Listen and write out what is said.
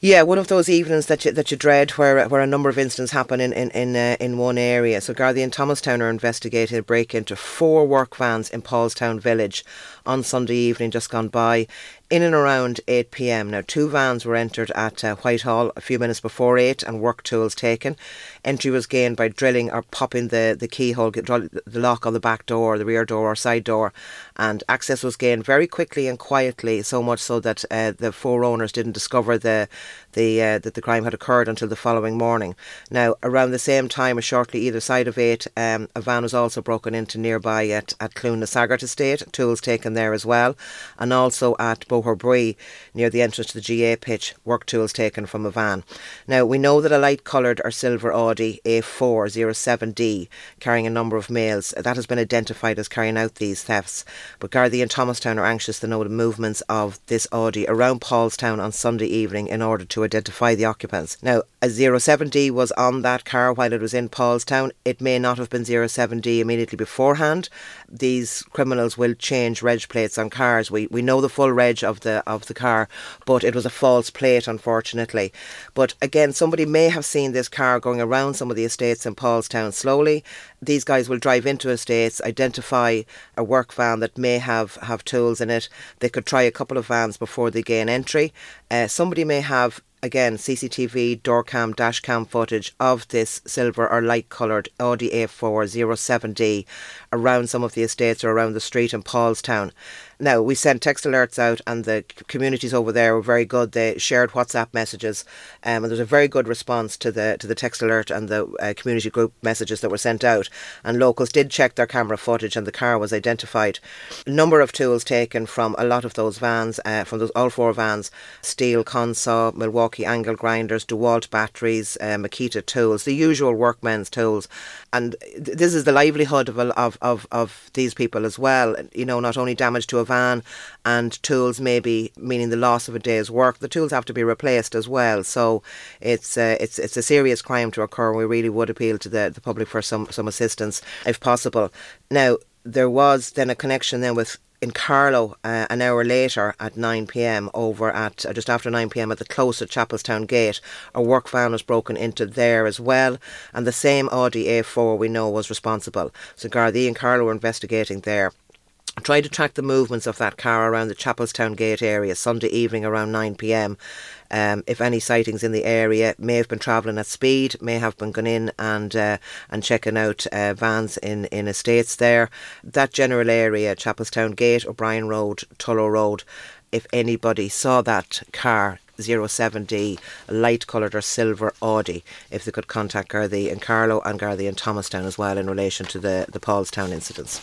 Yeah, one of those evenings that you that you dread, where where a number of incidents happen in in in, uh, in one area. So Gardaí and Thomastown are investigating a break into four work vans in Paulstown village on Sunday evening, just gone by in and around 8 pm. Now, two vans were entered at uh, Whitehall a few minutes before 8 and work tools taken. Entry was gained by drilling or popping the, the keyhole, the lock on the back door, the rear door or side door, and access was gained very quickly and quietly, so much so that uh, the four owners didn't discover the the uh, that the crime had occurred until the following morning. Now, around the same time, or shortly either side of 8, um, a van was also broken into nearby at, at Clune Sagart estate, tools taken there as well, and also at Boherbrie near the entrance to the GAA pitch, work tools taken from a van. Now, we know that a light coloured or silver Audi A407D carrying a number of males, that has been identified as carrying out these thefts. But Gardaí and Thomastown are anxious to know the movements of this Audi around Paulstown on Sunday evening in order to identify the occupants. Now, a 07D was on that car while it was in Paulstown. It may not have been 07D immediately beforehand. These criminals will change reg plates on cars. We we know the full reg of the of the car, but it was a false plate, unfortunately. But again, somebody may have seen this car going around some of the estates in Paulstown slowly. These guys will drive into estates, identify a work van that may have, have tools in it. They could try a couple of vans before they gain entry. Uh, somebody may have have again CCTV, door cam, dash cam footage of this silver or light coloured Audi A4 07D around some of the estates or around the street in Paulstown. Now, we sent text alerts out, and the communities over there were very good. They shared WhatsApp messages, um, and there was a very good response to the to the text alert and the uh, community group messages that were sent out. And locals did check their camera footage, and the car was identified. A number of tools taken from a lot of those vans, uh, from those all four vans: Stihl, Consew, Milwaukee angle grinders, DeWalt batteries, uh, Makita tools, the usual workmen's tools. And th- this is the livelihood of, of of of these people as well. You know, not only damage to a van and tools maybe meaning the loss of a day's work. The tools have to be replaced as well. So it's uh, it's it's a serious crime to occur. We really would appeal to the, the public for some some assistance if possible. Now there was then a connection then with in Carlow uh, an hour later at 9pm over at uh, just after 9pm at the close at Chapelstown Gate a work van was broken into there as well and the same Audi A4 we know was responsible. So Gardaí and Carlow were investigating there tried to track the movements of that car around the Chapelstown Gate area Sunday evening around 9 pm. Um, if any sightings in the area may have been travelling at speed, may have been going in and uh, and checking out uh, vans in, in estates there. That general area, Chapelstown Gate, O'Brien Road, Tullow Road, if anybody saw that car 07D, light coloured or silver Audi, if they could contact Gardaí and Carlow and Gardaí and Thomastown as well in relation to the, the Paulstown incidents.